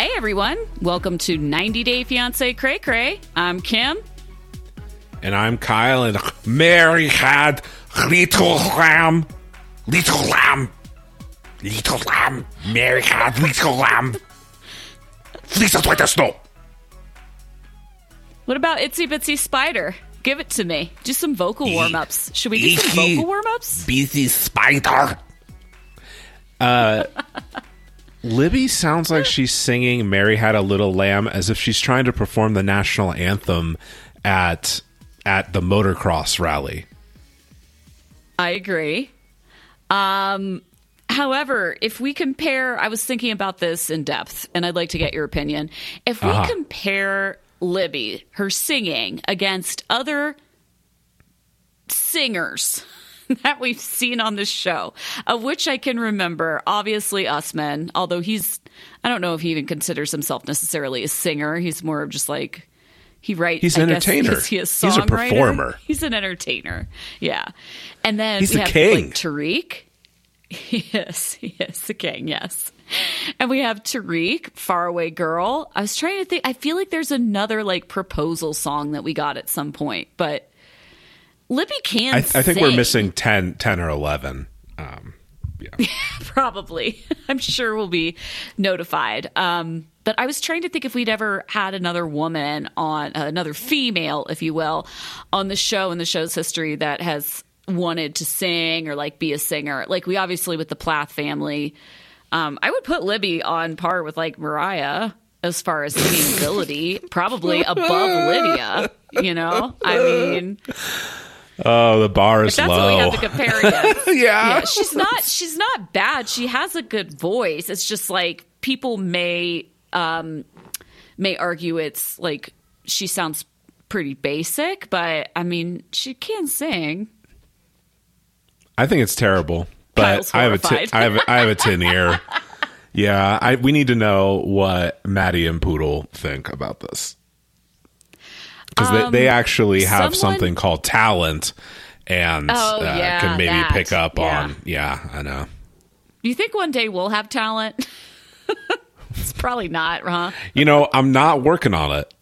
Hey everyone, welcome to 90 Day Fiance Cray Cray. I'm Kim. And I'm Kyle, and Mary had little lamb, little lamb, little lamb. Mary had little lamb. Please let us know. What about Itsy Bitsy Spider? Give it to me. Do some vocal warm ups. Should we do some vocal warm ups? Busy spider. Uh, Libby sounds like she's singing "Mary Had a Little Lamb" as if she's trying to perform the national anthem at at the motocross rally. I agree. Um, however, if we compare, I was thinking about this in depth, and I'd like to get your opinion. If we Uh-huh. compare Libby, her singing, against other singers that we've seen on this show, of which I can remember, obviously Usman, although he's, I don't know if he even considers himself necessarily a singer. He's more of just like, he writes. He's an I entertainer. is he a He's a performer. He's an entertainer. Yeah. And then He's we the have king. like Tarik. Yes, yes, the king, yes. And we have Tarik, Faraway Girl. I was trying to think I feel like there's another like proposal song that we got at some point, but Libby can I, I think we're missing 10, 10 or eleven. Um, yeah. probably. I'm sure we'll be notified. Um but I was trying to think if we'd ever had another woman on uh, another female, if you will, on the show in the show's history that has wanted to sing or like be a singer. Like we obviously with the Plath family, um, I would put Libby on par with like Mariah as far as singing ability, probably above Lydia. You know, I mean, Oh, the bar is that's low. what we have to compare against. yeah. yeah, she's not she's not bad. She has a good voice. It's just like people may um may argue it's like she sounds pretty basic, but I mean, she can sing. I think it's terrible, but I have a tin, horrified. Have I have a tin ear. Yeah, I we need to know what Maddie and Poodle think about this because they, they actually have Um, someone- something called talent and Oh, uh, yeah, can maybe that. pick up Yeah. on. Yeah, I know. Do you think one day we'll have talent? it's probably not, huh? You know, I'm not working on it.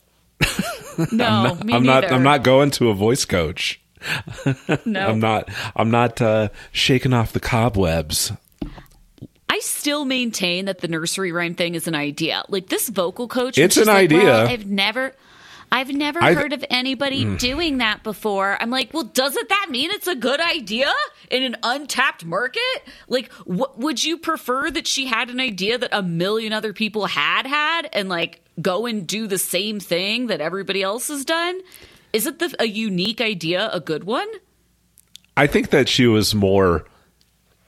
No, me I'm not. neither. I'm not going to a voice coach. No, I'm not. I'm not uh, shaking off the cobwebs. I still maintain that the nursery rhyme thing is an idea. Like this vocal coach, It's an like, idea. "Well, I've never, I've never I've- Mm. heard of anybody doing that before. I'm like, well, doesn't that mean it's a good idea in an untapped market? Like, what would you prefer that she had an idea that a million other people had had, and like go and do the same thing that everybody else has done? Isn't the, a unique idea a good one? I think that she was more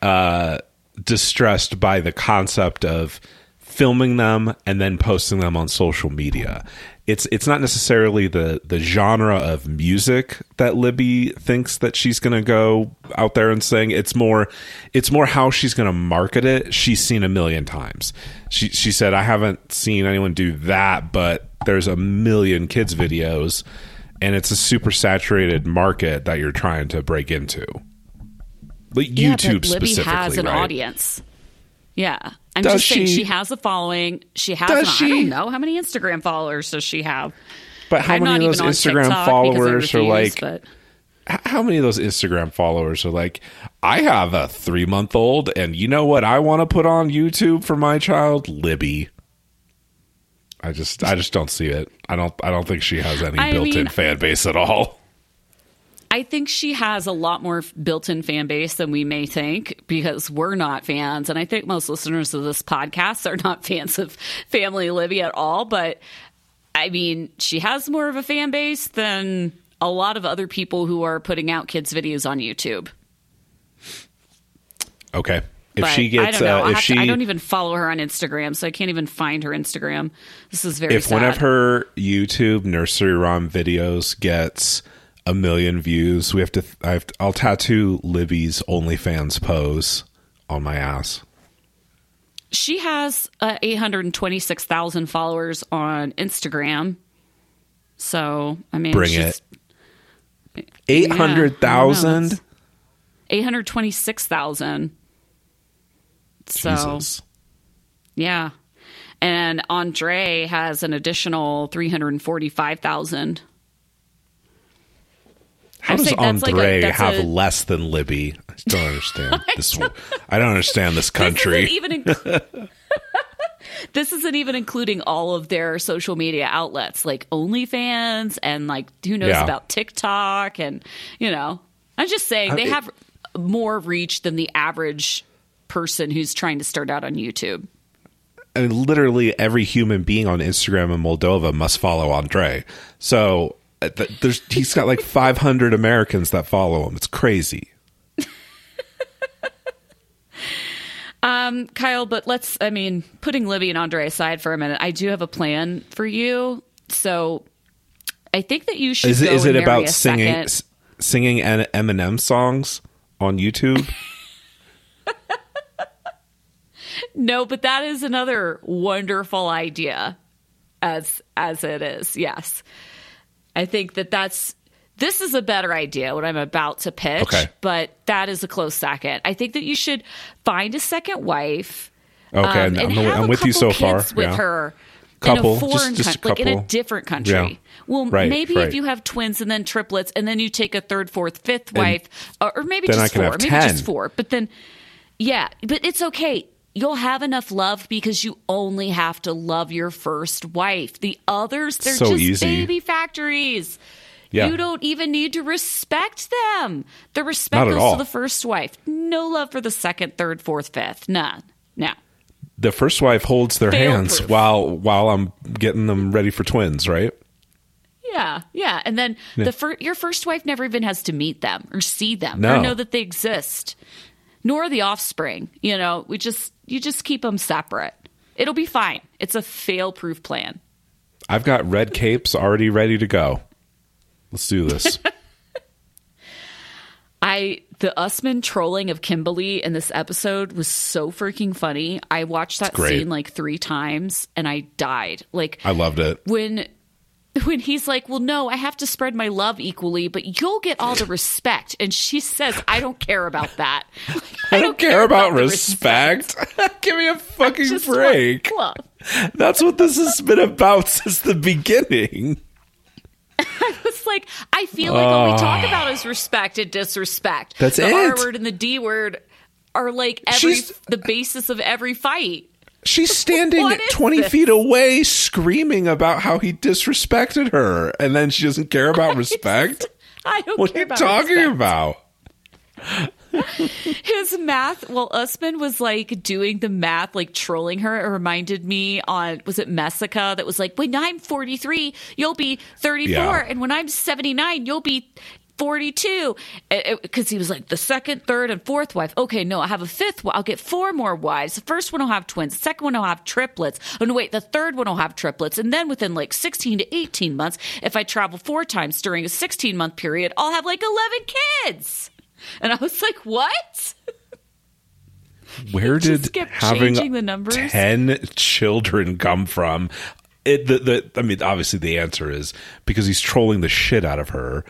uh, distressed by the concept of filming them and then posting them on social media. It's it's not necessarily the the genre of music that Libby thinks that she's going to go out there and sing. It's more it's more how she's going to market it. She's seen a million times. She she said I haven't seen anyone do that, but there's a million kids videos and it's a super saturated market that you're trying to break into. Like Yeah, YouTube but Libby specifically, has an right? audience. Yeah. I'm Does just saying she? she has a following. She has Does an, I don't know how many Instagram followers does she have? But how I'm many of those Instagram TikTok because I followers are like? but How many of those Instagram followers are like? I have a three month old, and you know what I want to put on YouTube for my child, Libby. I just, I just don't see it. I don't, I don't think she has any I built-in fan base at all. I think she has a lot more built-in fan base than we may think because we're not fans, and I think most listeners of this podcast are not fans of Family Libby at all. But I mean, she has more of a fan base than a lot of other people who are putting out kids' videos on YouTube. Okay, if But she gets, I don't uh, if she, to, I don't even follow her on Instagram, so I can't even find her Instagram. This is very if sad. one of her YouTube nursery rhyme videos gets a million views, we have to. I have to, I'll tattoo Libby's OnlyFans pose on my ass. she has uh, 826,000 followers on Instagram. So, I mean, Bring it. Eight hundred thousand. Yeah, eight hundred twenty six thousand. So, Jesus. yeah. and Andre has an additional 345,000. How does that's like a- Andre have a- less than Libby? I don't understand this. I don't understand this This country. isn't even inc- This isn't even including all of their social media outlets like OnlyFans and like who knows Yeah. about TikTok and you know. I'm just saying they it- have more reach than the average person who's trying to start out on YouTube. I mean, literally every human being on Instagram in Moldova must follow Andre. So Uh, there's he's got like 500 Americans that follow him. It's crazy. Um, Kyle, but let's, I mean, putting Libby and Andre aside for a minute, I do have a plan for you. So I think that you should Is it go is it about singing s- singing N- Eminem songs on YouTube? No, but that is another wonderful idea as as it is. Yes. I think that that's this is a better idea what I'm about to pitch, Okay. but that is a close second. I think that you should find a second wife. Okay, um, I'm, and I'm have a with you so far. with yeah. her Couple, in a just- foreign just a country, like in a different country. Yeah. Well, Right, maybe right. if you have twins and then triplets, and then you take a third, fourth, fifth wife, or, or maybe just four, maybe 10. just four. But then, yeah, but it's okay. You'll have enough love because you only have to love your first wife. The others, they're So just easy. baby factories. Yeah. You don't even need to respect them. The respect goes all. to the first wife. No love for the second, third, fourth, fifth. None. No. The first wife holds their Fail hands proof. while while I'm getting them ready for twins, right? Yeah, yeah, and then the fir- your first wife never even has to meet them or see them No. or know that they exist, nor the offspring. You know, we just you just keep them separate. It'll be fine. It's a fail-proof plan. I've got red capes already ready to go. Let's do this. I the Usman trolling of Kimberly in this episode was so freaking funny. I watched that scene like three times and I died. Like I loved it. when when he's like, "Well, no, I have to spread my love equally, but you'll get all the respect," and she says, "I don't care about that. I don't care about the respect. Give me a fucking break. love." That's what this has been about since the beginning. It's like I feel like all we talk about is ah. respect and disrespect. That's the it. R word and the D word are like every She's- the basis of every fight. She's standing 20 this? feet away screaming about how he disrespected her, and then she doesn't care about respect. I don't what are you about talking respect. about? his math well usman was like doing the math like trolling her it reminded me on was it messica that was like when i'm 43 you'll be 34 Yeah. and when i'm 79 you'll be 42 eh, eh, because he was like the second third and fourth wife. Okay no i have a fifth i'll get four more wives. The first one will have twins. The second one will have triplets. Oh no wait the third one will have triplets. And then within like 16 to 18 months if i travel four times during a 16 month period i'll have like 11 kids. And i was like what? Where did having changing the numbers. 10 children come from? It, the, the, I mean, obviously the answer is because he's trolling the shit out of her.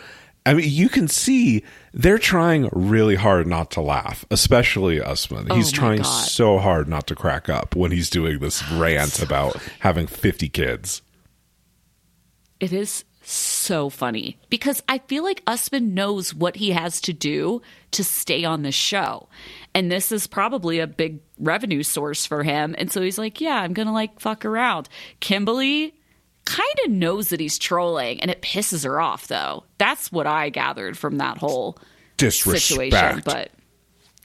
I mean, you can see they're trying really hard not to laugh, especially Usman. Oh he's Oh my trying God. so hard not to crack up when he's doing this rant about having 50 kids. It is so funny because I feel like Usman knows what he has to do to stay on the show. And this is probably a big revenue source for him. And so he's like, yeah, I'm going to like fuck around. Kimberly kind of knows that he's trolling and it pisses her off, though. That's what I gathered from that whole Disrespect. situation. But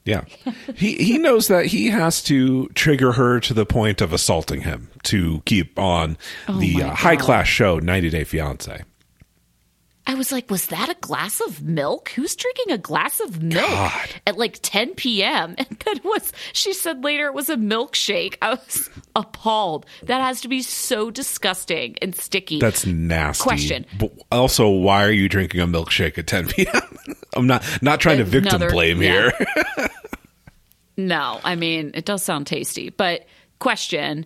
Yeah. he he knows that he has to trigger her to the point of assaulting him to keep on the Oh my uh, high class show 90 Day Fiance. I was like, was that a glass of milk? Who's drinking a glass of milk God. at like 10 p.m.? And then was she said later it was a milkshake. I was appalled. That has to be so disgusting and sticky. That's nasty. Question. But also, why are you drinking a milkshake at 10 p.m.? I'm not not trying to victim blame yeah. here. no, I mean it does sound tasty. But question: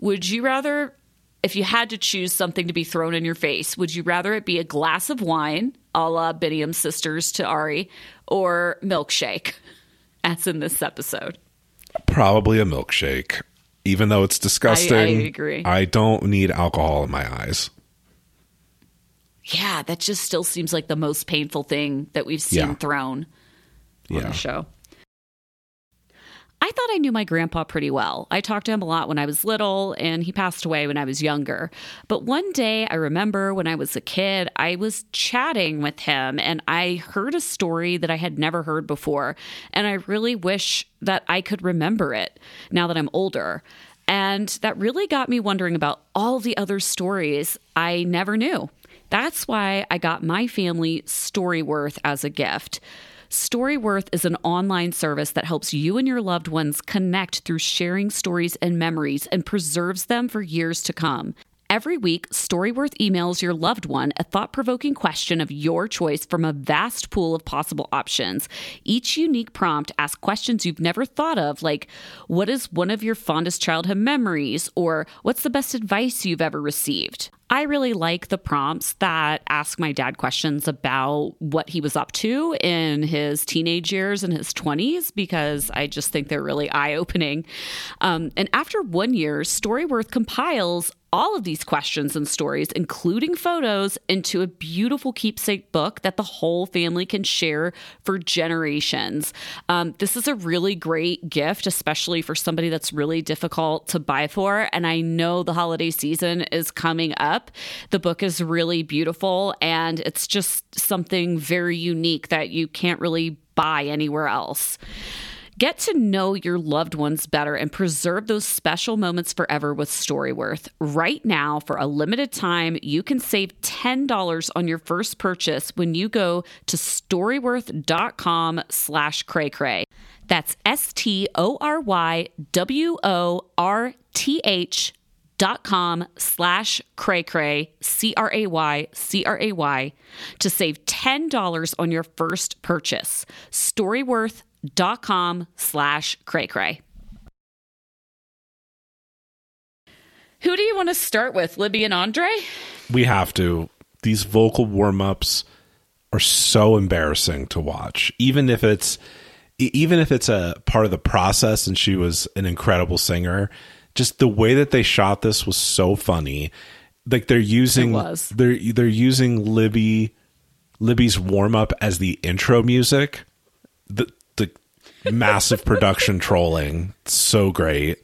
Would you rather, if you had to choose something to be thrown in your face, would you rather it be a glass of wine, a la Biniyam sisters to Ari, or milkshake, as in this episode? Probably a milkshake. even though it's disgusting. I, I agree. I don't need alcohol in my eyes. Yeah, that just still seems like the most painful thing that we've seen Yeah. thrown on Yeah. the show. I thought I knew my grandpa pretty well. I talked to him a lot when I was little, and he passed away when I was younger. But one day, I remember when I was a kid, I was chatting with him and I heard a story that I had never heard before. And I really wish that I could remember it now that I'm older. And that really got me wondering about all the other stories I never knew. That's why I got my family Storyworth as a gift. Storyworth is an online service that helps you and your loved ones connect through sharing stories and memories and preserves them for years to come. Every week, Storyworth emails your loved one a thought provoking question of your choice from a vast pool of possible options. Each unique prompt asks questions you've never thought of, like what is one of your fondest childhood memories? Or what's the best advice you've ever received? I really like the prompts that ask my dad questions about what he was up to in his teenage years and his 20s because I just think they're really eye opening. Um, and after one year, Storyworth compiles all of these questions and stories, including photos, into a beautiful keepsake book that the whole family can share for generations. Um, this is a really great gift, especially for somebody that's really difficult to buy for. And I know the holiday season is coming up. The book is really beautiful and it's just something very unique that you can't really buy anywhere else. Get to know your loved ones better and preserve those special moments forever with Storyworth. Right now, for a limited time, you can save $10 on your first purchase when you go to storyworth.com slash cray cray. That's S-T-O-R-Y-W-O-R-T-H dot com slash cray cray c-r-a-y c-r-a-y to save $10 on your first purchase storyworth.com slash cray cray who do you want to start with libby and andre We have to. These vocal warm ups are so embarrassing to watch, even if it's even if it's a part of the process. And she was an incredible singer. Just the way that they shot this was so funny. Like they're using they're they're using Libby Libby's warm up as the intro music. The massive production trolling, so great.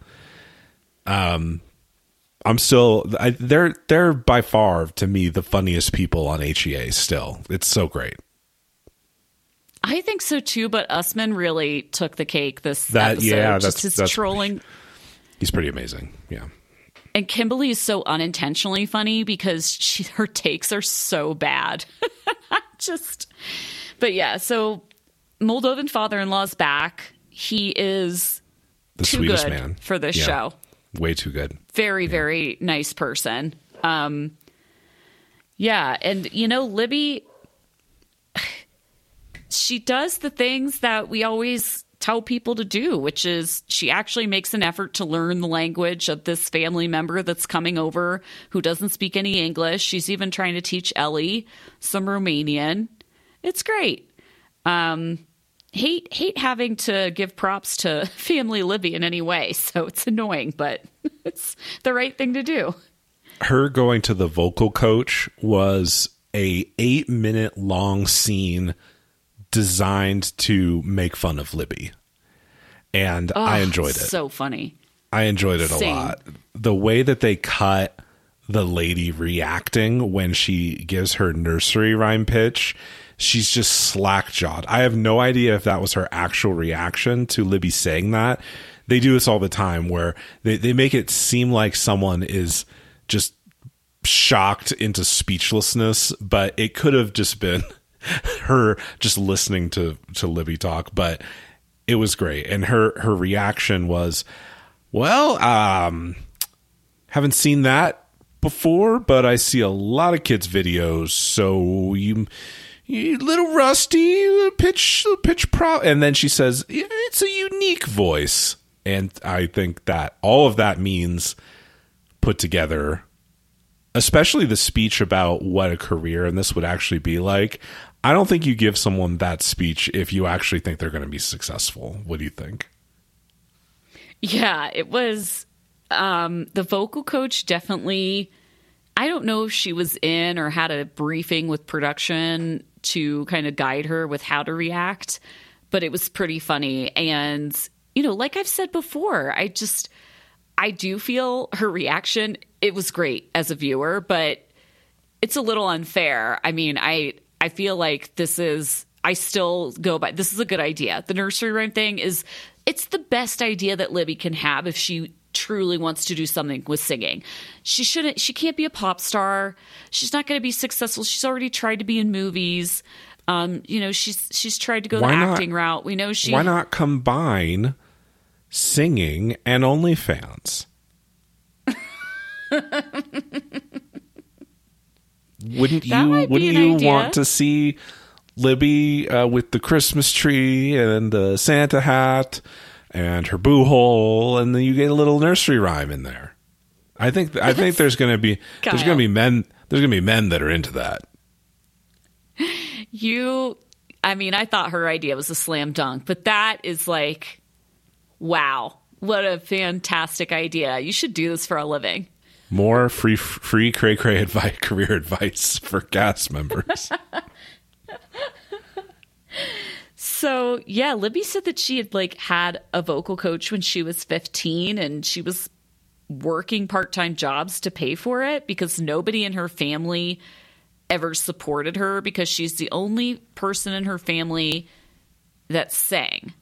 Um, I'm still I, they're they're by far to me the funniest people on HEA. Still, it's so great. i think so too but usman really took the cake this That- episode yeah, just that's- his that's- trolling He's pretty amazing. Yeah, And Kimberly is so unintentionally funny because she, her takes are so bad. Just, but yeah. So Moldovan father-in-law's back. He is the too sweetest good man for this Yeah. show. Way too good. Very, very nice person. Um, yeah, and you know, Libby, she does the things that we always tell people to do, which is she actually makes an effort to learn the language of this family member that's coming over who doesn't speak any English. She's even trying to teach Ellie some Romanian. It's great. Um, hate hate having to give props to family Libby in any way, so it's annoying, but it's the right thing to do. Her going to the vocal coach was a eight minute long scene designed to make fun of Libby, and I enjoyed it. So funny. I enjoyed it a lot. The way that they cut the lady reacting when she gives her nursery rhyme pitch, she's just slack jawed. I have no idea if that was her actual reaction to Libby saying that. They do this all the time where they, they make it seem like someone is just shocked into speechlessness, but it could have just been her just listening to to Libby talk, but it was great. And her her reaction was, "Well, um haven't seen that before, but I see a lot of kids videos, so you little rusty pitch pitch pro and then she says it's a unique voice and i think that all of that means put together especially the speech about what a career and this would actually be like i don't think you give someone that speech if you actually think they're going to be successful what do you think Yeah, it was um, the vocal coach definitely. I don't know if she was in or had a briefing with production to kind of guide her with how to react, but it was pretty funny. And, you know, like I've said before, I just, I do feel her reaction, it was great as a viewer, but it's a little unfair. I mean, I, I feel like this is, I still go by, this is a good idea. The nursery rhyme thing is, it's the best idea that Libby can have if she truly wants to do something with singing. She shouldn't she can't be a pop star. She's not going to be successful. She's already tried to be in movies. Um, you know, she's she's tried to go Why the not- acting route. We know she Why not combine singing and OnlyFans? wouldn't you wouldn't you idea. want to see Libby uh, with the Christmas tree and the Santa hat and her boo hole and then you get a little nursery rhyme in there. I think I think there's going to be there's going to be men there's going to be men that are into that. you I mean, I thought her idea was a slam dunk, but that is like wow. What a fantastic idea. You should do this for a living. More free free cray cray advice, career advice for cast members. So yeah, Libby said that she had like had a vocal coach when she was 15 and she was working part-time jobs to pay for it because nobody in her family ever supported her because she's the only person in her family that sang.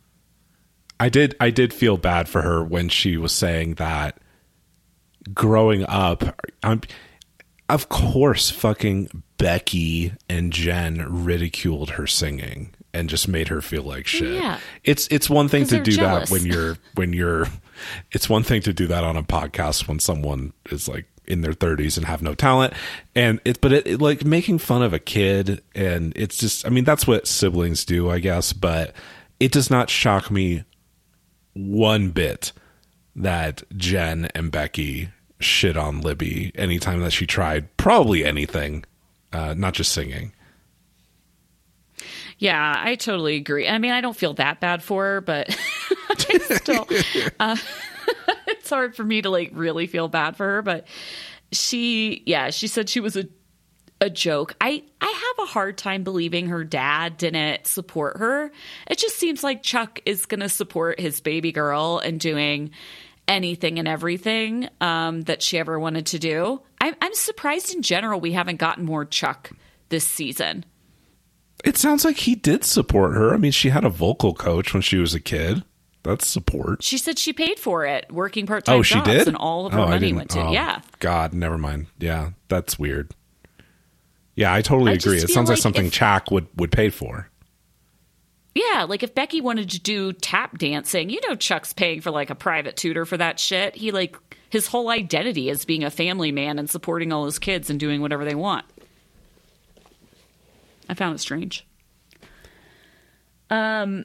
I did I did feel bad for her when she was saying that growing up I'm of course fucking Becky and Jen ridiculed her singing and just made her feel like shit. Yeah. It's it's one thing to do jealous. that when you're when you're it's one thing to do that on a podcast when someone is like in their 30s and have no talent and it but it, it like making fun of a kid and it's just I mean that's what siblings do I guess but it does not shock me one bit that Jen and Becky shit on Libby anytime that she tried probably anything, uh, not just singing. Yeah, I totally agree. I mean, I don't feel that bad for her, but still, uh, it's hard for me to like really feel bad for her. But she, yeah, she said she was a a joke. I I have a hard time believing her dad didn't support her. It just seems like Chuck is going to support his baby girl and doing anything and everything um, that she ever wanted to do. I'm, I'm surprised in general we haven't gotten more Chuck this season. It sounds like he did support her. I mean, she had a vocal coach when she was a kid. That's support. She said she paid for it, working part time Oh, she jobs, did? and all of her Oh, money went to oh, yeah. God, never mind. Yeah, that's weird. Yeah, I totally I agree. It sounds like like something if- Chuck would would pay for. Yeah, like if Becky wanted to do tap dancing, you know Chuck's paying for like a private tutor for that shit. He like his whole identity is being a family man and supporting all his kids and doing whatever they want. I found it strange. Um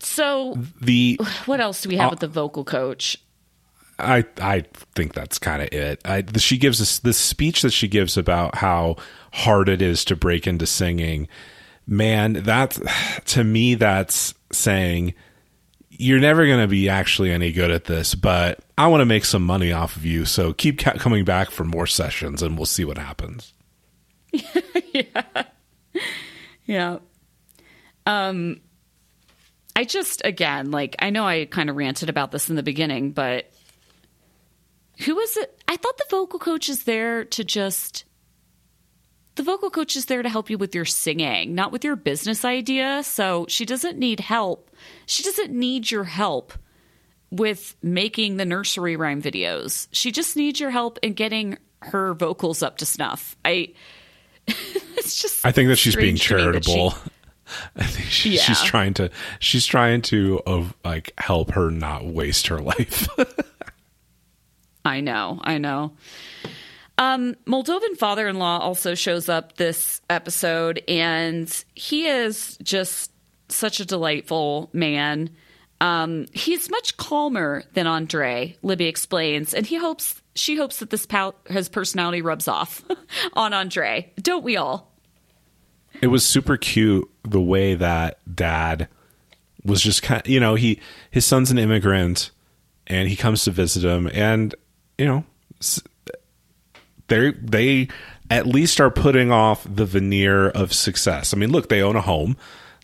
so The what else do we have with the vocal coach? I I think that's kind of it. I, she gives us this speech that she gives about how hard it is to break into singing. Man, that to me that's saying you're never going to be actually any good at this, but I want to make some money off of you. So keep ca- coming back for more sessions, and we'll see what happens. Yeah. Um I just again, like I know I kind of ranted about this in the beginning, but who was it? I thought the vocal coach is there to just the vocal coach is there to help you with your singing, not with your business idea. So she doesn't need help. She doesn't need your help with making the nursery rhyme videos. She just needs your help in getting her vocals up to snuff. I it's just I think that she's being strange to me that she- charitable. I think she, Yeah. she's trying to she's trying to uh, like help her not waste her life. I know, I know. Um, Moldovan father in law also shows up this episode, and he is just such a delightful man. Um, he's much calmer than Andre, Libby explains, and he hopes she hopes that this pal- his personality rubs off on Andre. Don't we all? it was super cute the way that dad was just kind you know he his son's an immigrant and he comes to visit him, and you know, they they at least are putting off the veneer of success. I mean, look, they own a home,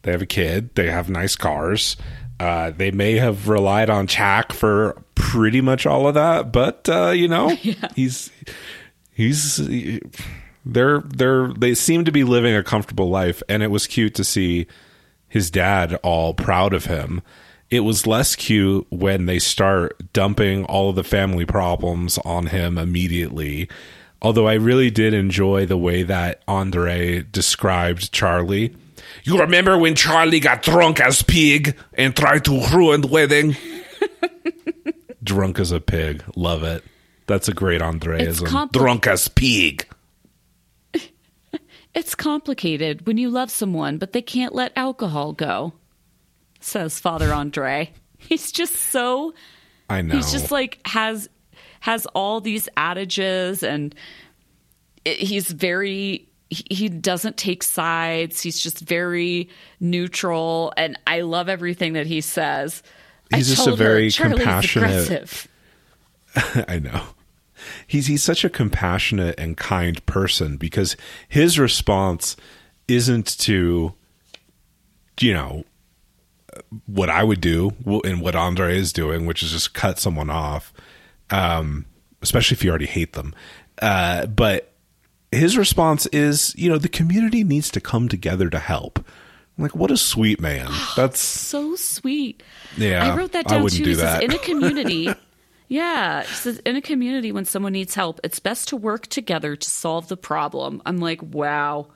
they have a kid, they have nice cars. Uh, they may have relied on Chuck for pretty much all of that, but uh, you know, yeah. he's he's they're they're they seem to be living a comfortable life, and it was cute to see his dad all proud of him. It was less cute when they start dumping all of the family problems on him immediately. Although I really did enjoy the way that Andre described Charlie. You remember when Charlie got drunk as pig and tried to ruin the wedding? drunk as a pig. Love it. That's a great Andreism. Compli- drunk as pig. It's complicated when you love someone, but they can't let alcohol go, says Father Andre. He's just so. I know. He's just like has has all these adages and he's very he doesn't take sides. He's just very neutral, and I love everything that he says. He's I just a very her, compassionate. I know he's he's such a compassionate and kind person because his response isn't to you know what I would do and what Andre is doing, which is just cut someone off, um, especially if you already hate them. Uh, but his response is, you know, the community needs to come together to help. I'm like, what a sweet man. That's so sweet. Yeah, I wrote that down too. Do that. Says, in a community, Yeah, says in a community when someone needs help, it's best to work together to solve the problem. I'm like, wow,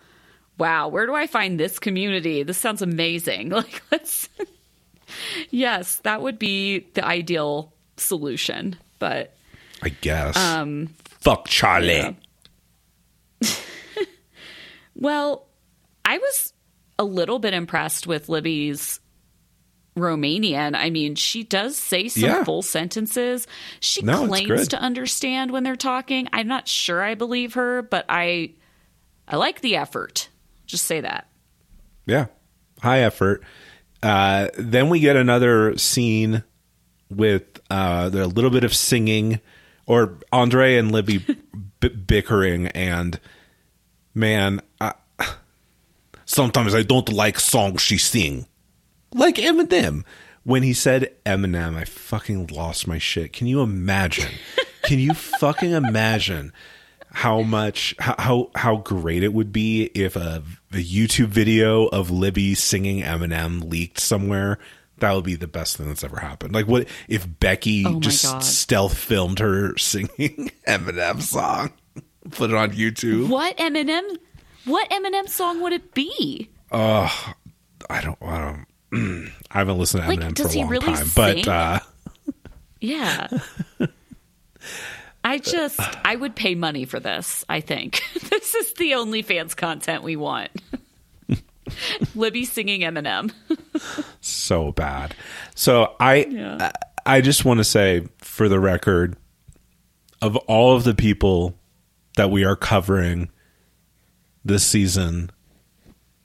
wow, where do I find this community? This sounds amazing. Like, let's. yes, that would be the ideal solution, but I guess. Um, fuck Charlie. Yeah. well, I was a little bit impressed with Libby's Romanian. I mean, she does say some yeah. full sentences. She no, claims to understand when they're talking. I'm not sure I believe her, but I I like the effort. Just say that. Yeah. High effort. Uh, then we get another scene with uh, a little bit of singing or Andre and Libby b- bickering and man, I, sometimes I don't like songs she sing like Eminem. When he said Eminem, I fucking lost my shit. Can you imagine? Can you fucking imagine how much how how great it would be if a, a YouTube video of Libby singing Eminem leaked somewhere? That would be the best thing that's ever happened. Like what if Becky oh just God. stealth filmed her singing Eminem song, put it on YouTube? What Eminem? What Eminem song would it be? Uh I don't I don't I haven't listened to Eminem like, for a long really time, sing? but uh... yeah. I just I would pay money for this. I think this is the only fans content we want. Libby singing Eminem. so bad. So I yeah. I just want to say for the record of all of the people that we are covering this season,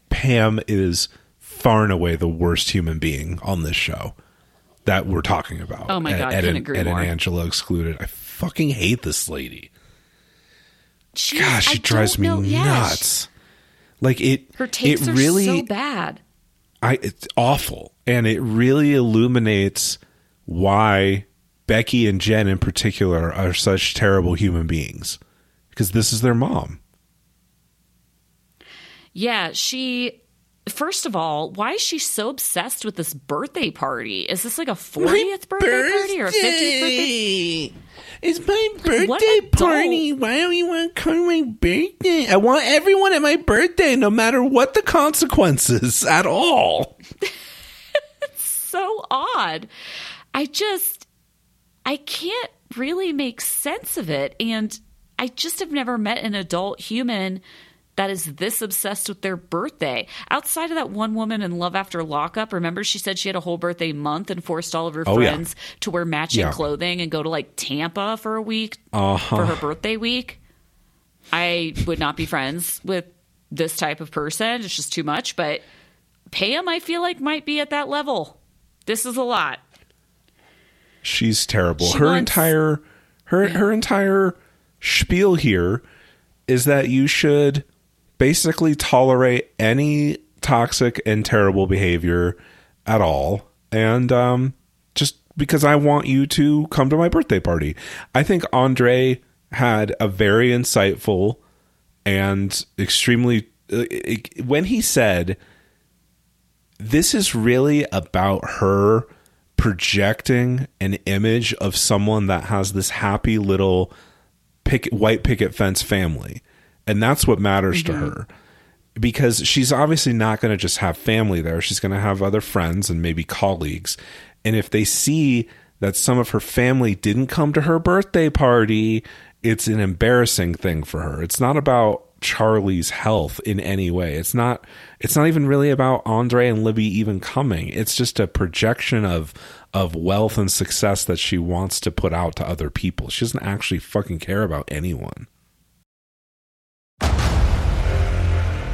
Pam is far and away the worst human being on this show that we're talking about. Oh my god, Ed, Ed, agree Ed more. and Angela excluded. I fucking hate this lady. Jeez, Gosh, she I drives me nuts. Like it, her takes it really, so bad. I it's awful, and it really illuminates why Becky and Jen in particular are such terrible human beings because this is their mom. Yeah, she First of all, why is she so obsessed with this birthday party? Is this like a 40th birthday, birthday, party or a 50th birthday? It's my birthday party. Why don't you want to come to my birthday? I want everyone at my birthday, no matter what the consequences at all. it's so odd. I just, I can't really make sense of it. And I just have never met an adult human that is this obsessed with their birthday. Outside of that one woman in Love After Lockup, remember she said she had a whole birthday month and forced all of her oh, friends yeah. to wear matching yeah. clothing and go to like Tampa for a week uh-huh. for her birthday week. I would not be friends with this type of person. It's just too much. But Pam, I feel like might be at that level. This is a lot. She's terrible. She her wants- entire her her entire spiel here is that you should basically tolerate any toxic and terrible behavior at all and um just because I want you to come to my birthday party. I think Andre had a very insightful and extremely uh, when he said this is really about her projecting an image of someone that has this happy little pick, white picket fence family. And that's what matters to mm-hmm. her. Because she's obviously not going to just have family there. She's going to have other friends and maybe colleagues. And if they see that some of her family didn't come to her birthday party, it's an embarrassing thing for her. It's not about Charlie's health in any way. It's not it's not even really about Andre and Libby even coming. It's just a projection of of wealth and success that she wants to put out to other people. She doesn't actually fucking care about anyone.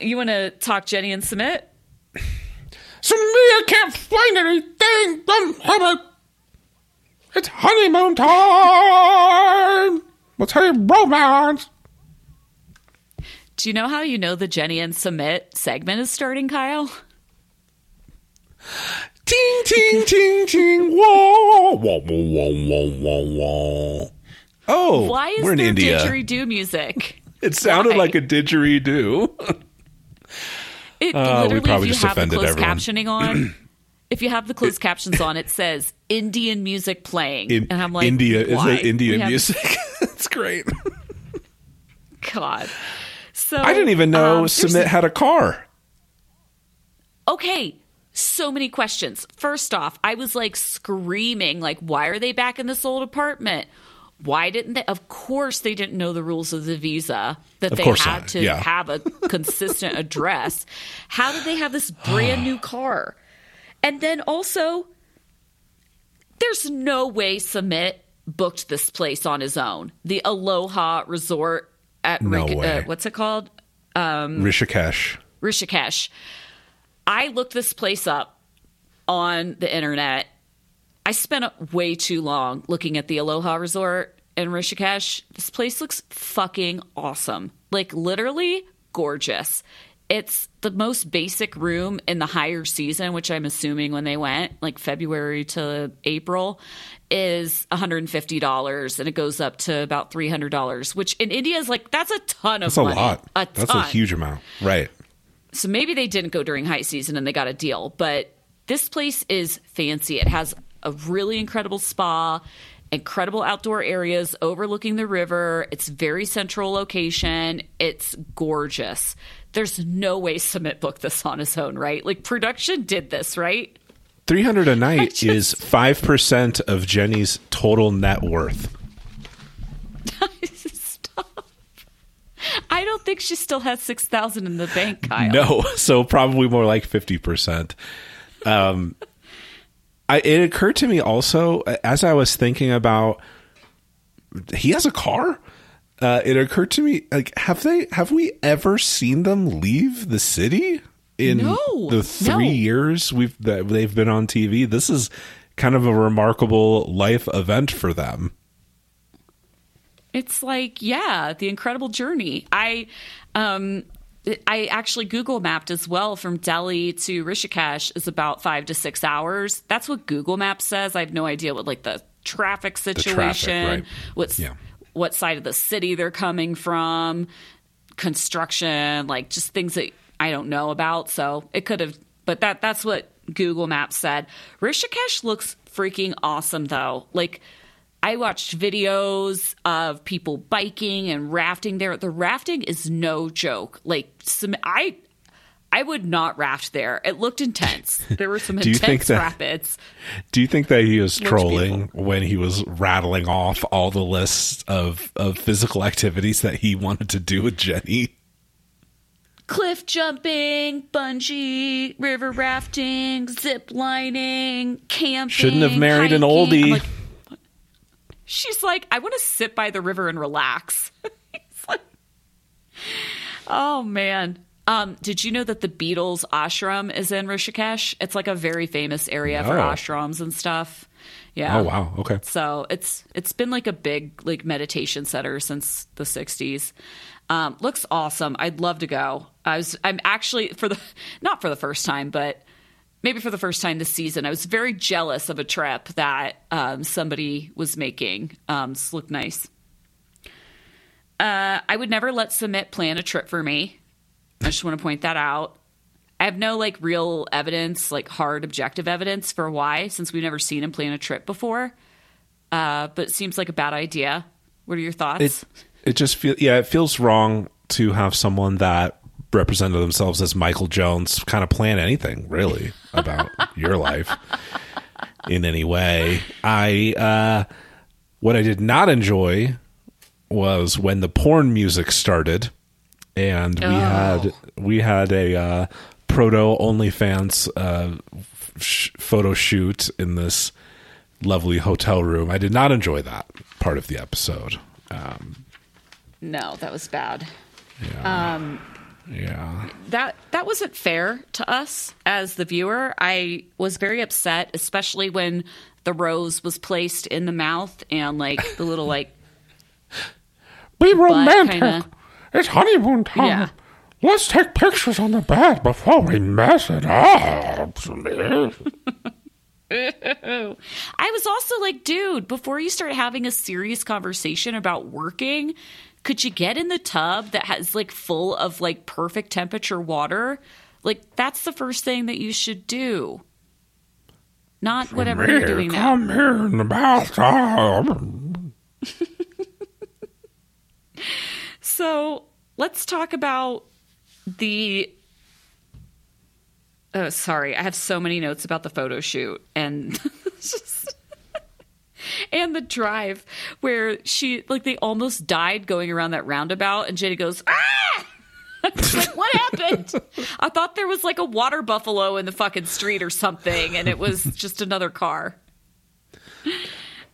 You want to talk Jenny and Sumit? So me, I can't find anything from Herbert. It's honeymoon time. Let's have romance. Do you know how you know the Jenny and Sumit segment is starting, Kyle? Ting ting ting ting. Whoa. Oh, Why is we're in there India. didgeridoo music? It sounded Why? like a didgeridoo. It Uh, we probably if you just have the offended closed everyone. captioning on, if you have the closed captions on, it says Indian music playing, In, and I'm like, India why? is it Indian have- music? It's great. God. So I didn't even know um, Sumit had a car. Okay, so many questions. First off, I was like screaming, like, why are they back in this old apartment? Why didn't they? Of course, they didn't know the rules of the visa that Of they had not, to yeah. have a consistent address. How did they have this brand new car? And then also, there's no way Sumit booked this place on his own. The Aloha Resort at No Rik-. Uh, what's it called? Rishikesh. Rishikesh. I looked this place up on the internet. I spent way too long looking at the Aloha Resort in Rishikesh. This place looks fucking awesome. Like literally gorgeous. It's the most basic room in the higher season, which I'm assuming when they went, like February to April, is $150 and it goes up to about $300, which in India is like, that's a ton of money. That's a lot. A That's a huge amount. Right. So maybe they didn't go during high season and they got a deal, but this place is fancy. It has a really incredible spa, incredible outdoor areas overlooking the river. It's very central location. It's gorgeous. There's no way Sumit booked this on his own, right? Like production did this, right? 300 a night just- is 5% of Jenny's total net worth. Stop. I don't think she still has 6000 in the bank, Kyle. No, so probably more like 50%. Um I it occurred to me also as I was thinking about he has a car. Uh, it occurred to me, like, have they have we ever seen them leave the city in No, the three no. years we've that they've been on TV? This is kind of a remarkable life event for them. It's like, yeah, the incredible journey. I um I actually Google mapped as well from Delhi to Rishikesh is about five to six hours. That's what Google Maps says. I have no idea what like the traffic situation, right. what's Yeah. what side of the city they're coming from, construction, like just things that I don't know about. So it could have, but that that's what Google Maps said. Rishikesh looks freaking awesome though. Like I watched videos of people biking and rafting there. The rafting is no joke. Like some, I I would not raft there. It looked intense. There were some Do you think intense that- rapids. Do you think that he was trolling when he was rattling off all the lists of, of physical activities that he wanted to do with Jenny? cliff jumping, bungee, river rafting, zip lining, camping. Shouldn't have married an hiking. oldie. She's like, I want to sit by the river and relax. Like- oh man. Um, did you know that the Beatles ashram is in Rishikesh? It's like a very famous area for ashrams and stuff. Yeah. Oh wow, okay. So it's it's been like a big like meditation center since the '60s. Um, looks awesome. I'd love to go. I was I'm actually for the not for the first time, but maybe for the first time this season. I was very jealous of a trip that um, somebody was making. Um, this looked nice. Uh, I would never let Sumit plan a trip for me. I just want to point that out. I have no like real evidence, like hard objective evidence for why, since we've never seen him plan a trip before. Uh, but it seems like a bad idea. What are your thoughts? It it just feels yeah, it feels wrong to have someone that represented themselves as Michael Jones kind of plan anything really about your life in any way. I uh what I did not enjoy was when the porn music started and we had we had a uh proto OnlyFans uh sh- photo shoot in this lovely hotel room. I did not enjoy that part of the episode. no, that was bad. Yeah. That that wasn't fair to us as the viewer. I was very upset, especially when the rose was placed in the mouth and like the little like Be romantic. kinda. It's honeymoon time. Yeah. Let's take pictures on the bed before we mess it up. I was also like, dude, before you start having a serious conversation about working, could you get in the tub that has like full of like perfect temperature water? Like that's the first thing that you should do. Not whatever you're doing now. come here in the bathtub. So let's talk about the. Oh, sorry. I have so many notes about the photo shoot and just- and the drive where she like they almost died going around that roundabout, and Jenny goes ah. Like, what happened? I thought there was like a water buffalo in the fucking street or something, and it was just another car.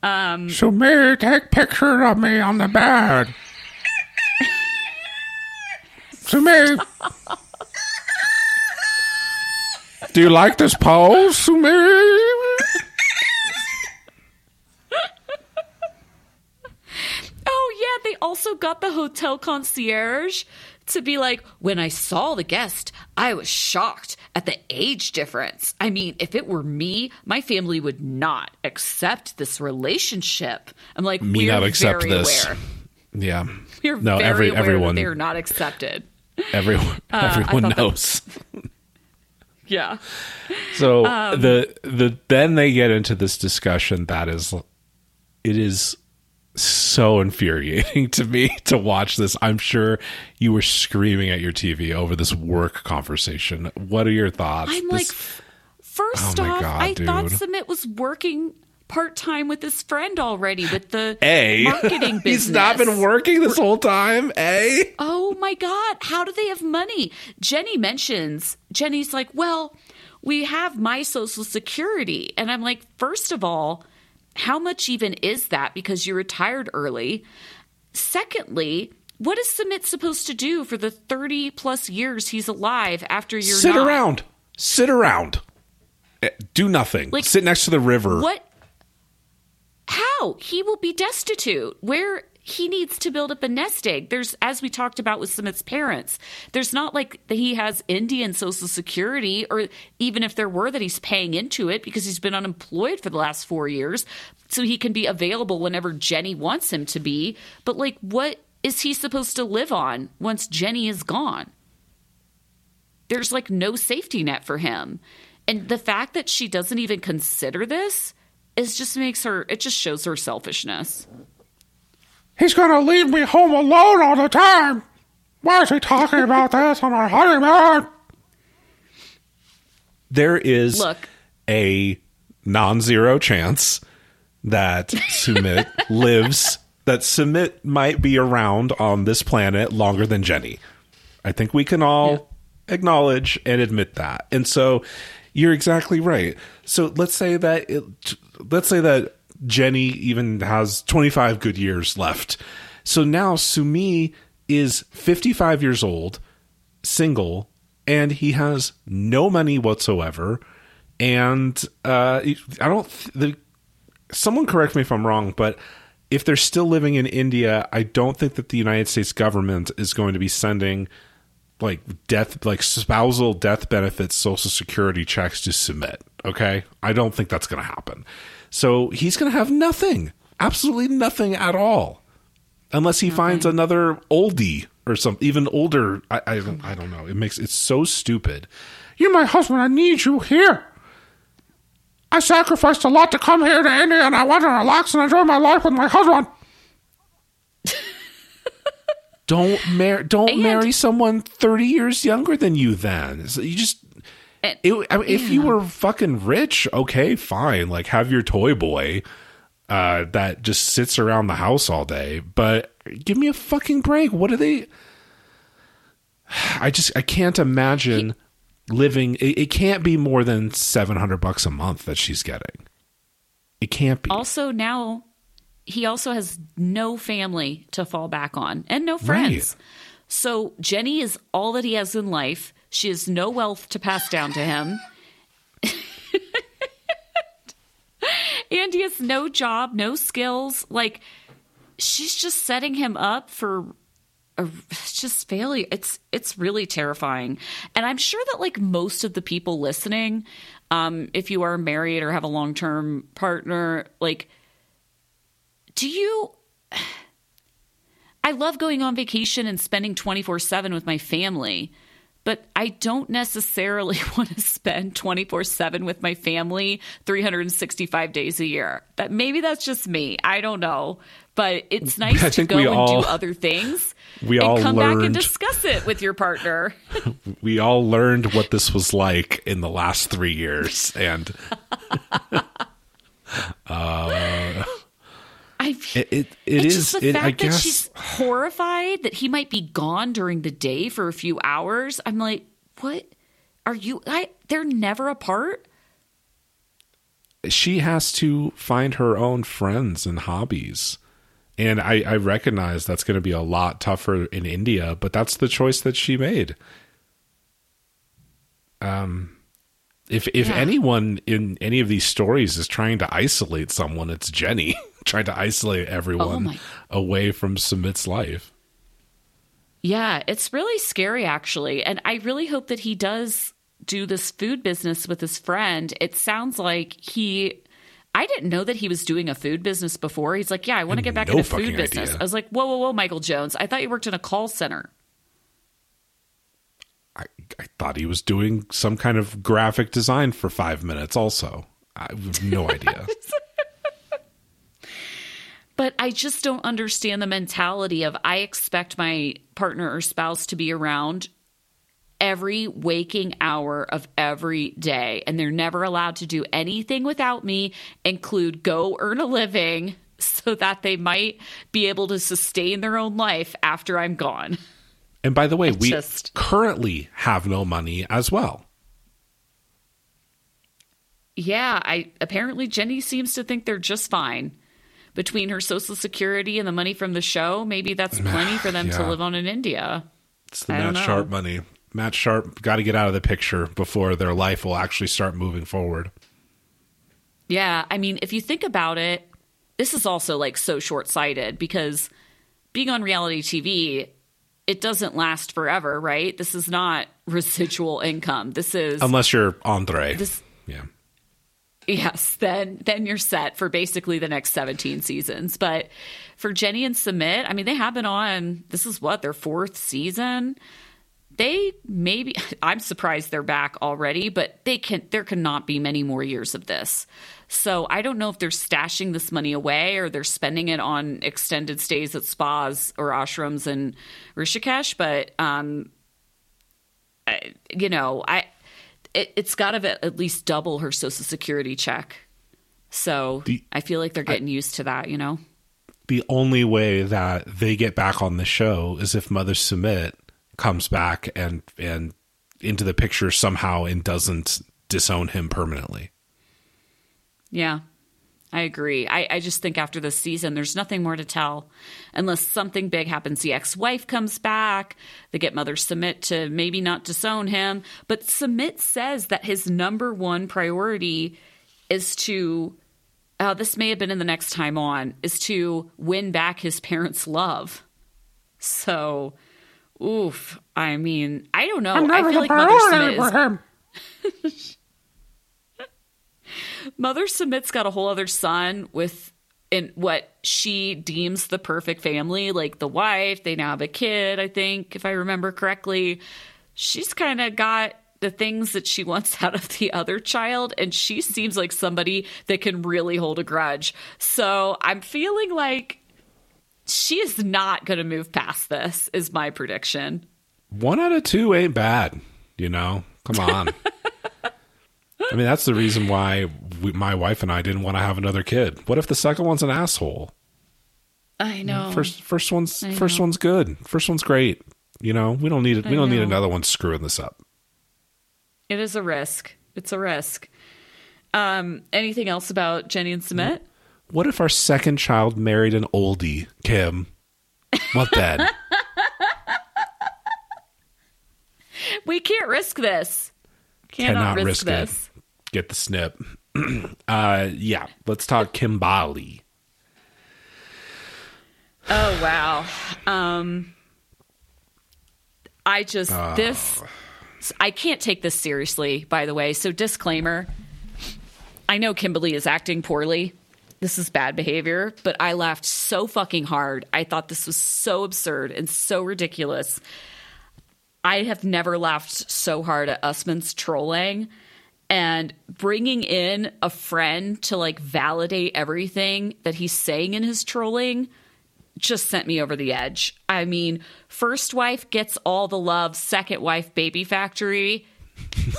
Um, So, Mary, take picture of me on the bed. So, Mary. Do you like this pose, Sumeri? Oh yeah, they also got the hotel concierge to be like, when I saw the guest, I was shocked at the age difference. I mean, if it were me, my family would not accept this relationship. I'm like, Me we're not accept this. Aware. Yeah. We're no, very every aware everyone they're not accepted. everyone everyone thought that- knows. Yeah. So Um, the the then they get into this discussion that is it is so infuriating to me to watch this. I'm sure you were screaming at your TV over this work conversation. What are your thoughts? I'm like, This- f- first Oh off, God, I thought dude. Sumit was working part time with his friend already with the A marketing business. He's not been working this whole time. A Oh my God, how do they have money? Jenny mentions, Jenny's like, well, we have my social security. And I'm like, first of all, how much even is that because you retired early? Secondly, what is Sumit supposed to do for the 30 plus years he's alive after you're Sit not? around. Sit around. Eh, Do nothing. Like, Sit next to the river. What? How? He will be destitute. Where he needs to build up a nest egg. There's, as we talked about with Sumit's parents, there's not like that he has Indian Social Security, or even if there were, that he's paying into it because he's been unemployed for the last four years. So he can be available whenever Jenny wants him to be. But, like, what is he supposed to live on once Jenny is gone? There's like no safety net for him. And the fact that she doesn't even consider this is just makes her it just shows her selfishness. He's gonna leave me home alone all the time. Why is he talking about this on our honeymoon? there is Look. a non-zero chance that Sumit lives that Sumit might be around on this planet longer than Jenny. I think we can all acknowledge and admit that. And so you're exactly right. So let's say that it, let's say that Jenny even has 25 good years left. So now Sumit is 55 years old, single, and he has no money whatsoever. And uh, I don't. The, someone correct me if I'm wrong, but if they're still living in India, I don't think that the United States government is going to be sending like death, like spousal death benefits, social security checks to Sumit. Okay, I don't think that's going to happen. So he's going to have nothing, absolutely nothing at all, unless he finds another oldie or some even older. I, I don't, I don't know. It makes it's so stupid. You're my husband. I need you here. I sacrificed a lot to come here to India, and I want to relax and enjoy my life with my husband. Don't marry. Don't And- marry someone thirty years younger than you. Then So you just. And- It, I mean, if you were fucking rich, okay, fine. Like have your toy boy uh, that just sits around the house all day. But give me a fucking break. What are they? I just I can't imagine living. It, it can't be more than seven hundred bucks a month that she's getting. It can't be. Also now he also has no family to fall back on and no friends. So Jenny is all that he has in life. She has no wealth to pass down to him. and he has no job, no skills. Like she's just setting him up for a, just failure. It's it's really terrifying. And I'm sure that like most of the people listening, um, if you are married or have a long term partner, like, do you? I love going on vacation and spending 24 7 with my family, but I don't necessarily want to spend 24 7 with my family 365 days a year. That maybe that's just me. I don't know. But it's nice I to go and all- do other things we and all come back and discuss it with your partner. we all learned what this was like in the last three years, and uh, I it it, it it's is. just the it, fact I that guess she's horrified that he might be gone during the day for a few hours. I'm like, what are you? I they're never apart. she has to find her own friends and hobbies. And I, I recognize that's going to be a lot tougher in India, but that's the choice that she made. Um, if if Yeah. anyone in any of these stories is trying to isolate someone, it's Jenny trying to isolate everyone Oh away from Sumit's life. Yeah, it's really scary actually. And I really hope that he does do this food business with his friend. It sounds like he I didn't know that he was doing a food business before. He's like, "Yeah, I want to get back no into food business." idea. I was like, "Whoa, whoa, whoa, Michael Jones. I thought you worked in a call center." I, I thought he was doing some kind of graphic design for five minutes. Also, I have no idea. But I just don't understand the mentality of I expect my partner or spouse to be around every waking hour of every day, and they're never allowed to do anything without me, include go earn a living so that they might be able to sustain their own life after I'm gone. And by the way, we just- currently have no money as well. Yeah, I apparently Jenny seems to think they're just fine. Between her social security and the money from the show, maybe that's plenty for them to live on in India. It's the I Matt. Sharp money. Matt Sharp got to get out of the picture before their life will actually start moving forward. Yeah, I mean, if you think about it, this is also like so short sighted because being on reality TV, it doesn't last forever, right? This is not residual income. This is Unless you're Andrei. This- yeah. yes, then then you're set for basically the next 17 seasons. But for Jenny and Sumit, I mean, they have been on this is what their fourth season. They maybe I'm surprised they're back already, but they can there cannot be many more years of this. So I don't know if they're stashing this money away or they're spending it on extended stays at spas or ashrams in Rishikesh, but um you know, I it, it's got to at least double her social security check. So The- I feel like they're getting used to that, you know. The only way that they get back on the show is if Mother Sumit comes back and and into the picture somehow and doesn't disown him permanently. Yeah, I agree. I, I just think after this season, there's nothing more to tell unless something big happens. The ex wife comes back, they get Mother Sumit to maybe not disown him. But Sumit says that his number one priority is to, oh, this may have been in the next time on, is to win back his parents' love. So, oof. I mean, I don't know. I'm I feel the like Mother Sumit for is him. Mother Sumit's got a whole other son with in what she deems the perfect family, like the wife. They now have a kid, I think, if I remember correctly. She's kind of got the things that she wants out of the other child, and she seems like somebody that can really hold a grudge. So I'm feeling like she is not going to move past this, is my prediction. One out of two ain't bad, you know. Come on. I mean, that's the reason why we, my wife and I didn't want to have another kid. What if the second one's an asshole? I know. First, first one's I first know. one's good. First one's great. You know, we don't need it. We I don't need another one screwing this up. It is a risk. It's a risk. Um, anything else about Jenny and Sumit? What if our second child married an oldie, Kim? What then? We can't risk this. Cannot, Cannot risk, risk it. Get the snip. uh, yeah, let's talk Kimbali. Oh wow. Um I just this I can't take this seriously, by the way. So disclaimer. I know Kimberly is acting poorly. This is bad behavior, but I laughed so fucking hard. I thought this was so absurd and so ridiculous. I have never laughed so hard at Usman's trolling and bringing in a friend to like validate everything that he's saying in his trolling just sent me over the edge. I mean, first wife gets all the love, second wife baby factory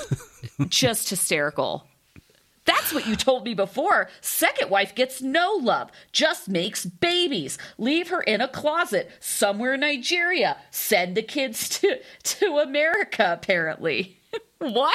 just hysterical. That's what you told me before. Second wife gets no love, just makes babies. Leave her in a closet somewhere in Nigeria. Send the kids to, to America, apparently. what?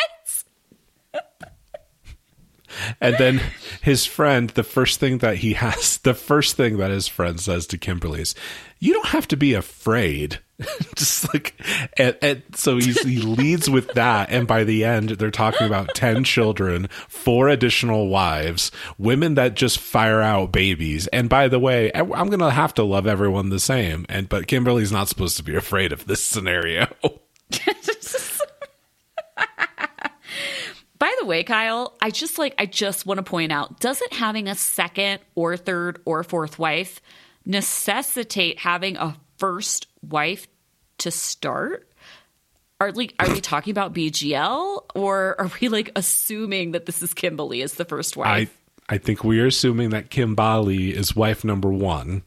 And then his friend, the first thing that he has, the first thing that his friend says to Kimberly is, "You don't have to be afraid." Just like, and, and so he leads with that, and by the end, they're talking about ten children, four additional wives, women that just fire out babies. And by the way, I'm gonna have to love everyone the same. And but Kimberly's not supposed to be afraid of this scenario. By the way, Kyle, I just like I just want to point out, doesn't having a second or third or fourth wife necessitate having a first wife to start? Are we are we talking about BGL or are we like assuming that this is Kimberly as the first wife? I I think we are assuming that Kimbali is wife number one.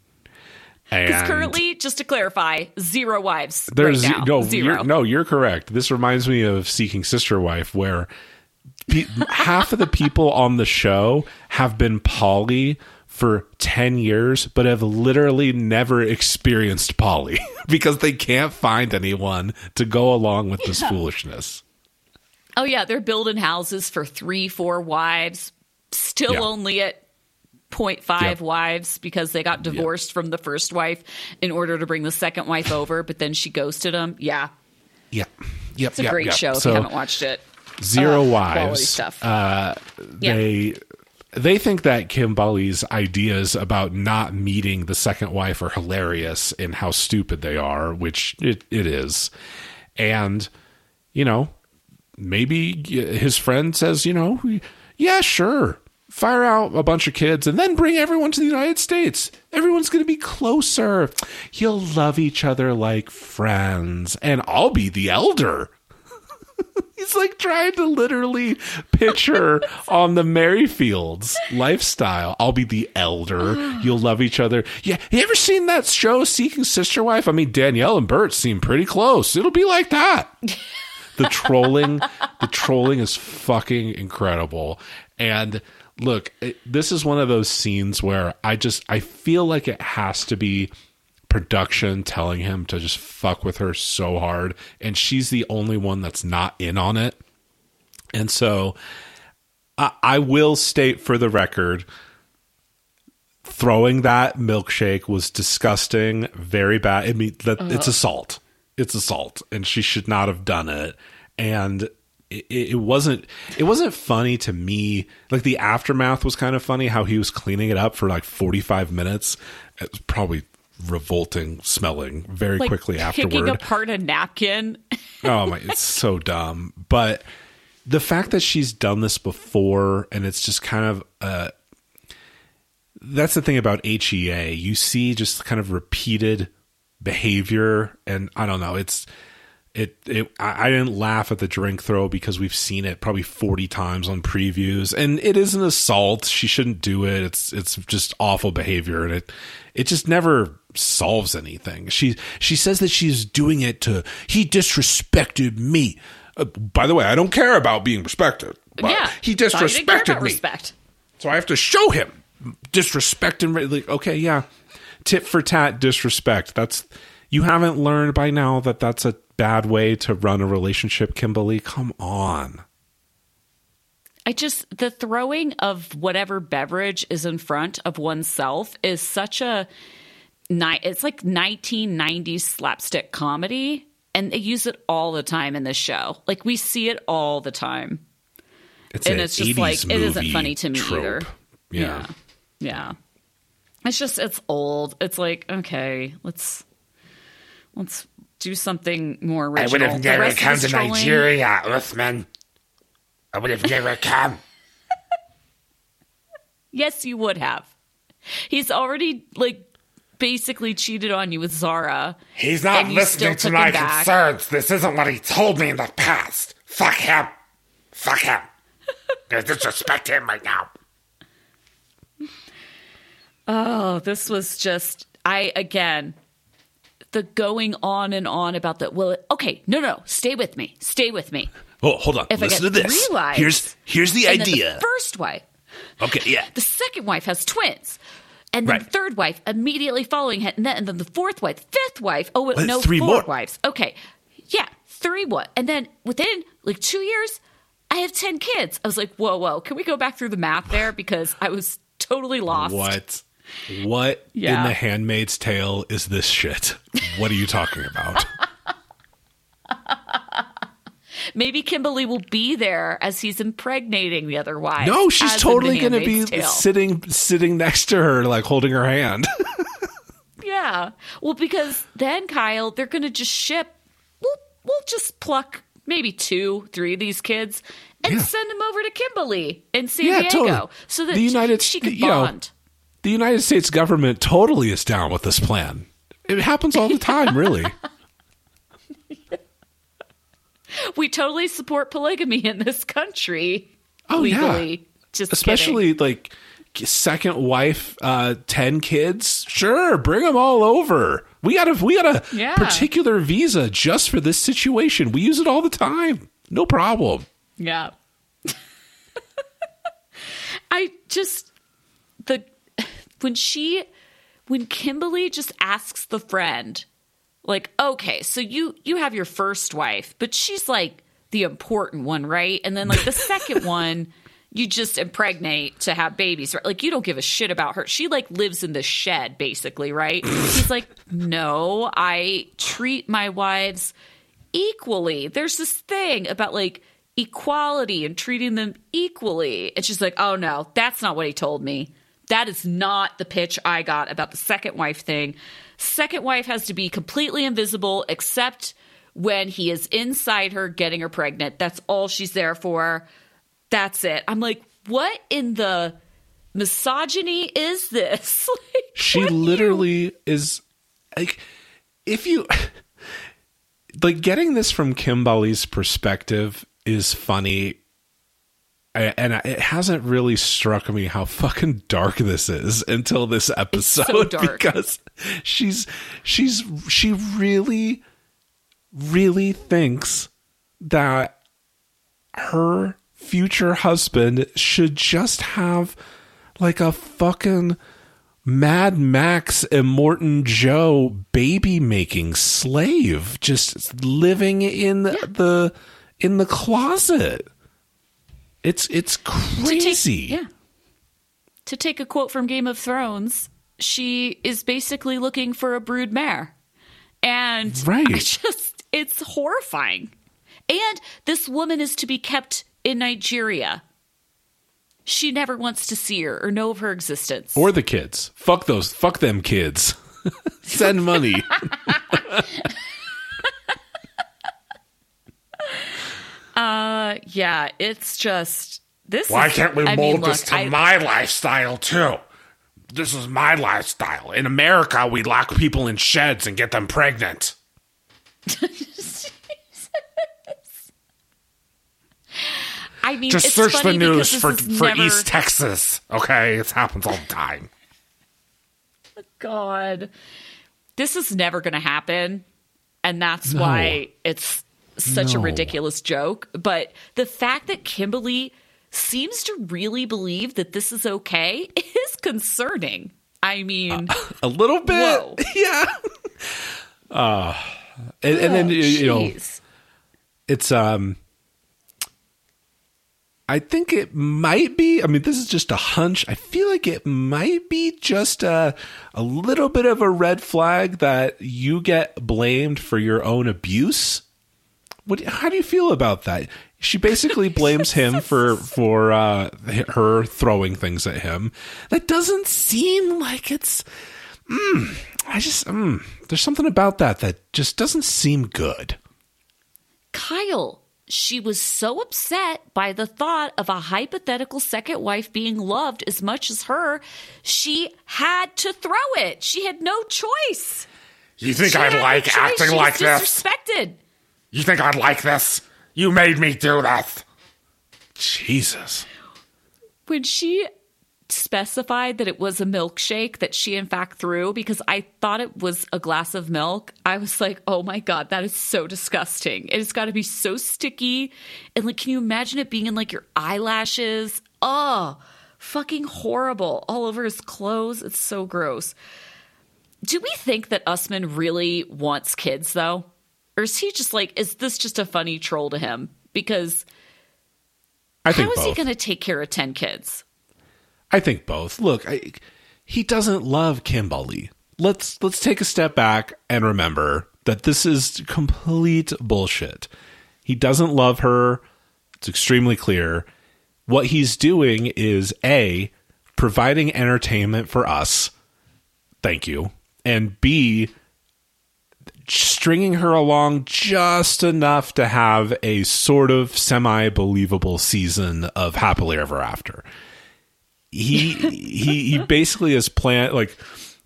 Because currently, just to clarify, zero wives. there's right now. no 0 You're, no you're correct. This reminds me of Seeking Sister Wife, where pe- half of the people on the show have been poly for 10 years but have literally never experienced poly because they can't find anyone to go along with this foolishness. Oh yeah, they're building houses for three, four wives. Still Yeah. only at 0.5 Yep. wives because they got divorced from the first wife in order to bring the second wife over, but then she ghosted him. Yeah, Yeah. Yep. it's a great show if So you haven't watched it. Zero quality wives. stuff. Uh, Yeah. They they think that Kimberly's ideas about not meeting the second wife are hilarious and how stupid they are, which it, it is. And you know, maybe his friend says, you know, yeah, sure. Fire out a bunch of kids and then bring everyone to the United States. Everyone's going to be closer. You'll love each other like friends, and I'll be the elder. He's like trying to literally picture on the Merrifields lifestyle. I'll be the elder. You'll love each other. Yeah. You ever seen that show, Seeking Sister Wife? I mean, Danielle and Bert seem pretty close. It'll be like that. The trolling, the trolling is fucking incredible. And look, it, this is one of those scenes where I just, I feel like it has to be production telling him to just fuck with her so hard and she's the only one that's not in on it. And so i, I will state for the record throwing that milkshake was disgusting very bad. I mean that it's assault. It's assault and she should not have done it. And it, it wasn't it wasn't funny to me. Like the aftermath was kind of funny how he was cleaning it up for like 45 minutes. It was probably revolting smelling very Like quickly picking afterward. apart a napkin. oh my it's so dumb. But the fact that she's done this before and it's just kind of uh that's the thing about HEA you see just kind of repeated behavior and I don't know it's it, it I, I didn't laugh at the drink throw because we've seen it probably 40 times on previews and it is an assault. She shouldn't do it. It's it's just awful behavior and it it just never solves anything she she says that she's doing it to he disrespected me uh, by the way I don't care about being respected but yeah, he Thought you didn't care disrespected me Respect. so I have to show him disrespect and like, okay, yeah, tit for tat disrespect. That's you haven't learned by now that that's a bad way to run a relationship, Kimberly. Come on. I just the throwing of whatever beverage is in front of oneself is such a ni- it's like 1990s slapstick comedy and they use it all the time in this show. Like we see it all the time. It's And it's just 80s like, it isn't funny to me trope. either. Yeah. Yeah. It's just it's old. It's like, okay, let's let's do something more I would have never come to Nigeria, Uthman. I would have never come. Yes, you would have. He's already like basically cheated on you with Zara. He's not And you still listening to my concerns. This isn't what he told me in the past. Fuck him. Fuck him. I disrespect him right now. Oh, this was just I again the going on and on about the well okay no no stay with me stay with me Oh, hold on. if I Listen get to this. three wives Here's here's the idea. the first wife okay, yeah. the second wife has twins and then Right. the third wife immediately following it and then, and then the fourth wife fifth wife oh Well, no three four more. wives okay yeah three what and then within like two years I have ten kids I was like whoa whoa can we go back through the math there because I was totally lost What? What Yeah. in the Handmaid's Tale is this shit? What are you talking about? Maybe Kimberly will be there as he's impregnating the other wives. no, she's totally going to be Tale. sitting sitting next to her, like holding her hand. Yeah. Well, because then Kyle, they're going to just ship. We'll we'll just pluck maybe two, three of these kids and Yeah. send them over to Kimberly in San Yeah, Diego, totally. so that The United- she, she could you know, bond. the United States government totally is down with this plan. It happens all the time, really. we totally support polygamy in this country. Oh, yeah. legally. Just Especially like second wife, uh, ten kids. Sure, bring them all over. We got a we got a Yeah. particular visa just for this situation. We use it all the time. No problem. yeah. I just the when she when Kimberly just asks the friend like okay so you you have your first wife but she's like the important one, right? And then like the second one, you just impregnate to have babies, right? Like you don't give a shit about her. She like lives in the shed, basically, right? He's like, no, I treat my wives equally. There's this thing about like equality and treating them equally. And she's like, oh no, that's not what he told me. That is not the pitch I got about the second wife thing. Second wife has to be completely invisible except when he is inside her getting her pregnant. That's all she's there for. That's it. I'm like, what in the misogyny is this? like, she are you- literally is like if you like getting this from Kimberly's perspective is funny and I- it hasn't really struck me how fucking dark this is until this episode dark. because she's she's she really really thinks that her future husband should just have like a fucking Mad Max Immortan Joe baby making slave just living in the in the closet. It's it's to take- crazy. yeah. To take a quote from Game of Thrones, she is basically looking for a brood mare. And Right. I just it's horrifying. And this woman is to be kept in Nigeria. She never wants to see her or know of her existence. Or the kids. Fuck those. Fuck them kids. Send money. uh yeah, it's just this Why is- can't we I mold mean, this look, to I- my lifestyle too? This is my lifestyle. In America, we lock people in sheds and get them pregnant. I mean, Just it's search the news for for never- East Texas. Okay, it happens all the time. God, this is never going to happen, and that's why it's such a ridiculous joke. But the fact that Kimberly seems to really believe that this is okay is concerning. I mean, a little bit. Whoa. Yeah. Uh, and, and then you- you know it's um I think it might be I mean this is just a hunch. I feel like it might be just a a little bit of a red flag that you get blamed for your own abuse. What how do you feel about that? She basically blames him for for uh her throwing things at him. That doesn't seem like it's mm, I just mm, there's something about that that just doesn't seem good. Kyle, she was so upset by the thought of a hypothetical second wife being loved as much as her, she had to throw it. She had no choice. You think She I'd had no like acting She was like this? Disrespected. You think I'd like this? You made me do this. Jesus. when she specified that it was a milkshake that she in fact threw because I thought it was a glass of milk, I was like, "Oh my god, that is so disgusting. It's got to be so sticky." And like can you imagine it being in like your eyelashes? Oh, fucking horrible. All over his clothes. It's so gross. Do we think that Usman really wants kids though? Or is he just like is this just a funny troll to him? Because I think how is both. he going to take care of 10 kids? I think both. Look, I, he doesn't love Kimberly. Let's let's take a step back and remember that this is complete bullshit. He doesn't love her. It's extremely clear. What he's doing is a providing entertainment for us. Thank you. And B stringing her along just enough to have a sort of semi believable season of happily ever after he he he basically has planned like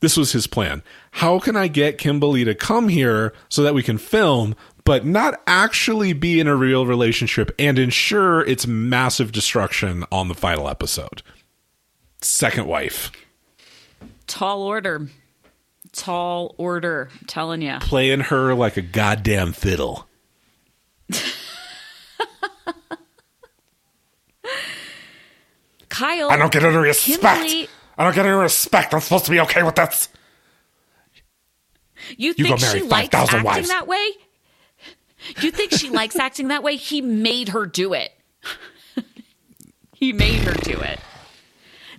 this was his plan. How can I get Kimberly to come here so that we can film, but not actually be in a real relationship and ensure its massive destruction on the final episode? Second wife Tall order. Tall order. I'm telling you. playing her like a goddamn fiddle. Kyle. I don't get any respect. Kimberly- I don't get any respect. I'm supposed to be okay with this. You You think go marry she likes acting wives. that way? You think she likes acting that way? He made her do it. he made her do it.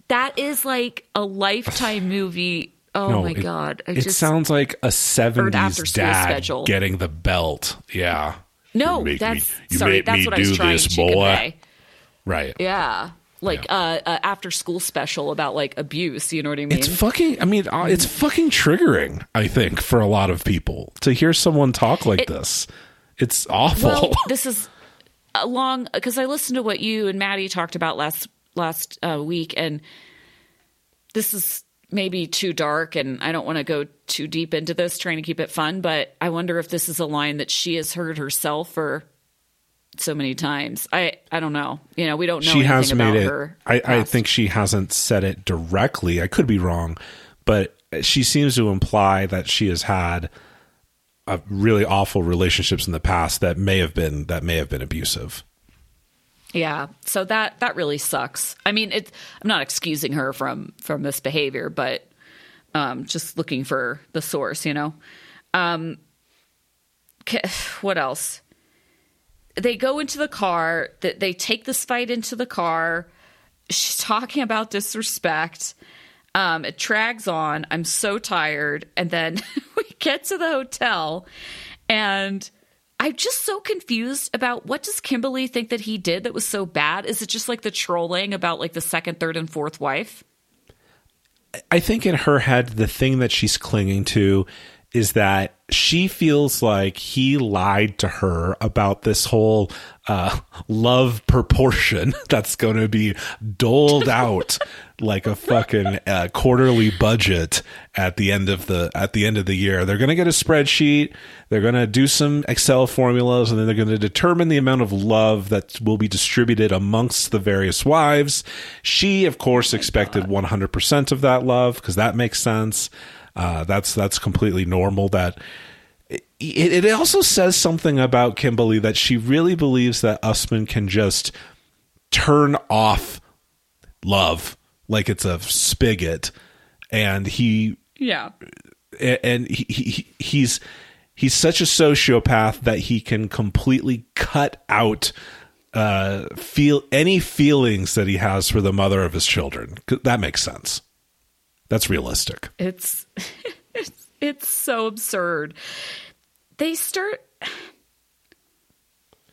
That is like a lifetime movie. Oh No, my it- god! I it just sounds like a seventies dad schedule. getting the belt. Yeah. no. Me- That's you sorry. That's me what I was trying to boy. convey. Right. Yeah, like uh, uh, after school special about like abuse. You know what I mean? It's fucking. I mean, uh, it's fucking triggering. I think for a lot of people to hear someone talk like this, it's awful. Well, this is along because I listened to what you and Maddie talked about last last uh, week, and this is maybe too dark, and I don't want to go too deep into this, trying to keep it fun. But I wonder if this is a line that she has heard herself for so many times. I I don't know. You know, we don't know she anything has about made it. her. I, I think she hasn't said it directly. I could be wrong, but she seems to imply that she has had a really awful relationships in the past that may have been that may have been abusive. Yeah. So that that really sucks. I mean, it's I'm not excusing her from from this behavior, but um just looking for the source, you know. Um what else? They go into the car, that they take this fight into the car. She's talking about disrespect. Um, it drags on. I'm so tired. And then we get to the hotel and I'm just so confused about what does Kimberly think that he did that was so bad? Is it just like the trolling about like the second, third, and fourth wife? I think in her head, the thing that she's clinging to is that she feels like he lied to her about this whole uh, love proportion that's going to be doled out like a fucking uh, quarterly budget at the end of the at the end of the year. They're going to get a spreadsheet. They're going to do some Excel formulas, and then they're going to determine the amount of love that will be distributed amongst the various wives. She, of course, expected 100% of that love because that makes sense. Uh, that's that's completely normal. That it, it also says something about Kimberly that she really believes that Usman can just turn off love like it's a spigot, and he Yeah. and he, he he's he's such a sociopath that he can completely cut out uh feel any feelings that he has for the mother of his children that makes sense that's realistic It's it's it's so absurd. They start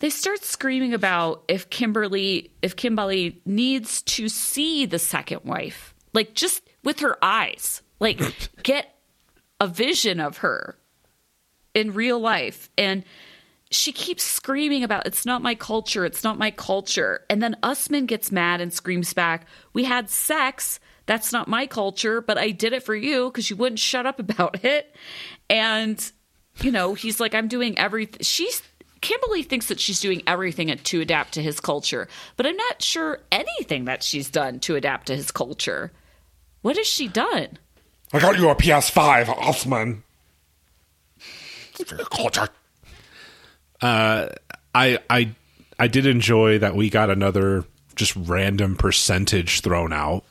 they start screaming about if Kimberly if Kimberly needs to see the second wife. Like just with her eyes. Like get a vision of her in real life and she keeps screaming about it's not my culture, it's not my culture. And then Usman gets mad and screams back, "We had sex. That's not my culture, but I did it for you because you wouldn't shut up about it." And you know, he's like, "I'm doing everything." She's Kimberly thinks that she's doing everything to adapt to his culture, but I'm not sure anything that she's done to adapt to his culture. What has she done? I got you a PS5, Osman. Culture. Uh, I I I did enjoy that we got another just random percentage thrown out.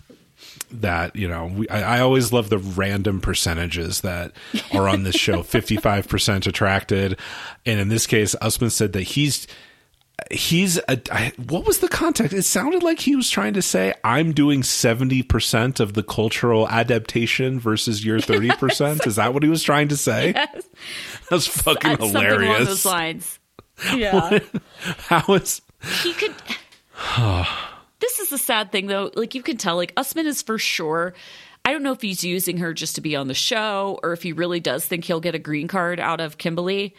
That you know, we, I, I always love the random percentages that are on this show. Fifty five percent attracted, and in this case, Usman said that he's he's a. I, what was the context? It sounded like he was trying to say I'm doing seventy percent of the cultural adaptation versus your thirty percent. Is that what he was trying to say? That's fucking uh, Something along hilarious. those lines. Yeah. How is he could this is the sad thing though. Like you can tell like usman is for sure. I don't know if he's using her just to be on the show or if he really does think he'll get a green card out of kimberly.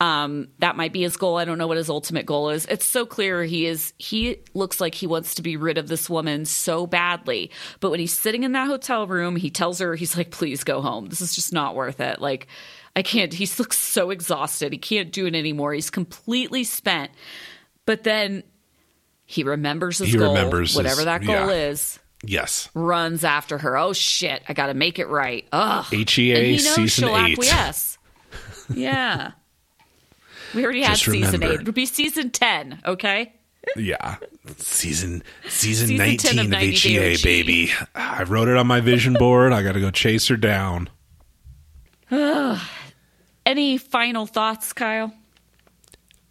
Um that might be his goal. I don't know what his ultimate goal is. It's so clear he is he looks like he wants to be rid of this woman so badly. But when he's sitting in that hotel room he tells her he's like please go home. This is just not worth it. Like i can't. He looks so exhausted. He can't do it anymore. He's completely spent. But then he remembers his He goal, remembers his- whatever that goal yeah. is, yes? runs after her. Oh shit, I got to make it right. Ugh. HEA and he knows season eight. Yes. yeah. We already had Just season remember. eight. It would be season 10, okay? Yeah, season season, Season 10 of nineteen of, HEA, baby. I wrote it on my vision board. I got to go chase her down. Any final thoughts, Kyle?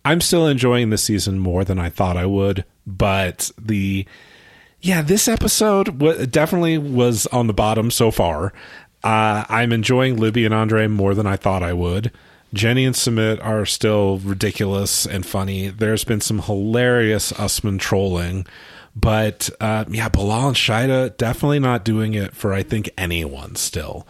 I'm still enjoying the season more than I thought I would, but the yeah, this episode w- definitely was on the bottom so far. Uh, I'm enjoying Libby and Andrei more than I thought I would. Jenny and Sumit are still ridiculous and funny. There's been some hilarious Usman trolling, but uh, yeah, Bilal and Shaeeda definitely not doing it for I think anyone still.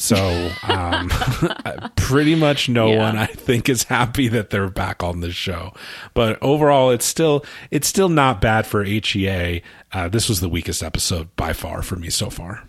So um, pretty much no Yeah. one I think is happy that they're back on the show. But overall, it's still it's still not bad for HEA. Uh, this was the weakest episode by far for me so far.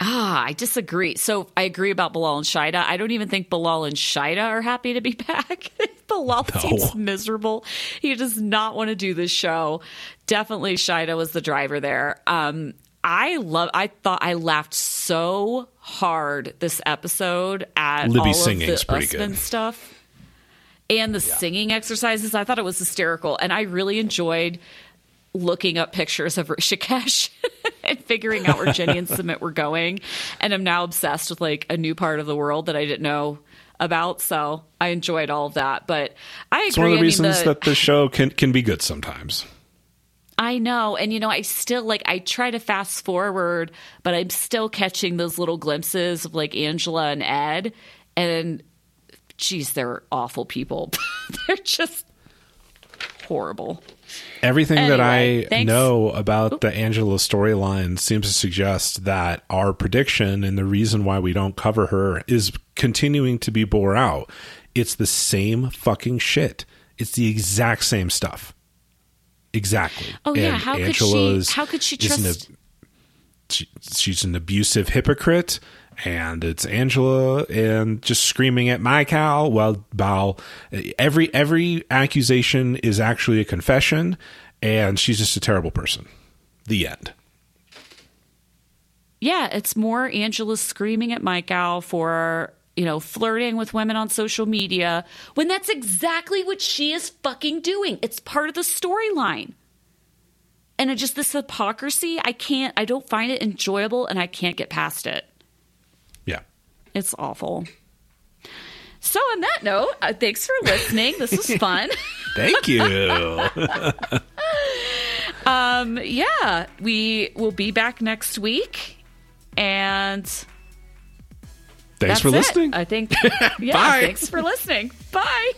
Ah, I disagree. So I agree about Bilal and Shaeeda. I don't even think Bilal and Shaeeda are happy to be back. Bilal No. seems miserable. He does not want to do this show. Definitely Shaeeda was the driver there. Um, I love. I thought I laughed so hard this episode at Libby all of singing's the Usman good. stuff and the singing exercises. I thought it was hysterical, and I really enjoyed looking up pictures of Rishikesh and figuring out where Jenny and Sumit were going. And I'm now obsessed with like a new part of the world that I didn't know about. So I enjoyed all of that. But I agree. It's one of the I mean, reasons the- that the show can can be good sometimes. I know. And, you know, I still like, I try to fast forward, but I'm still catching those little glimpses of like Angela and Ed. And, geez, they're awful people. they're just horrible. Everything that I thanks. know about the Angela storyline seems to suggest that our prediction and the reason why we don't cover her is continuing to be bore out. It's the same fucking shit. It's the exact same stuff. Exactly. Oh, yeah. And How could Angela she, how could she is an trust? she, she's an abusive hypocrite and it's angela and just screaming at my cow well bow every every accusation is actually a confession and she's just a terrible person the end yeah, it's more Angela screaming at Michael for, you know, flirting with women on social media when that's exactly what she is fucking doing. It's part of the storyline. And it just this hypocrisy, I can't, I don't find it enjoyable and I can't get past it. yeah It's awful. So, on that note, uh, thanks for listening. This was fun. thank you um, yeah, we will be back next week. And thanks that's for it. listening I think. Yeah, Bye. thanks for listening. Bye.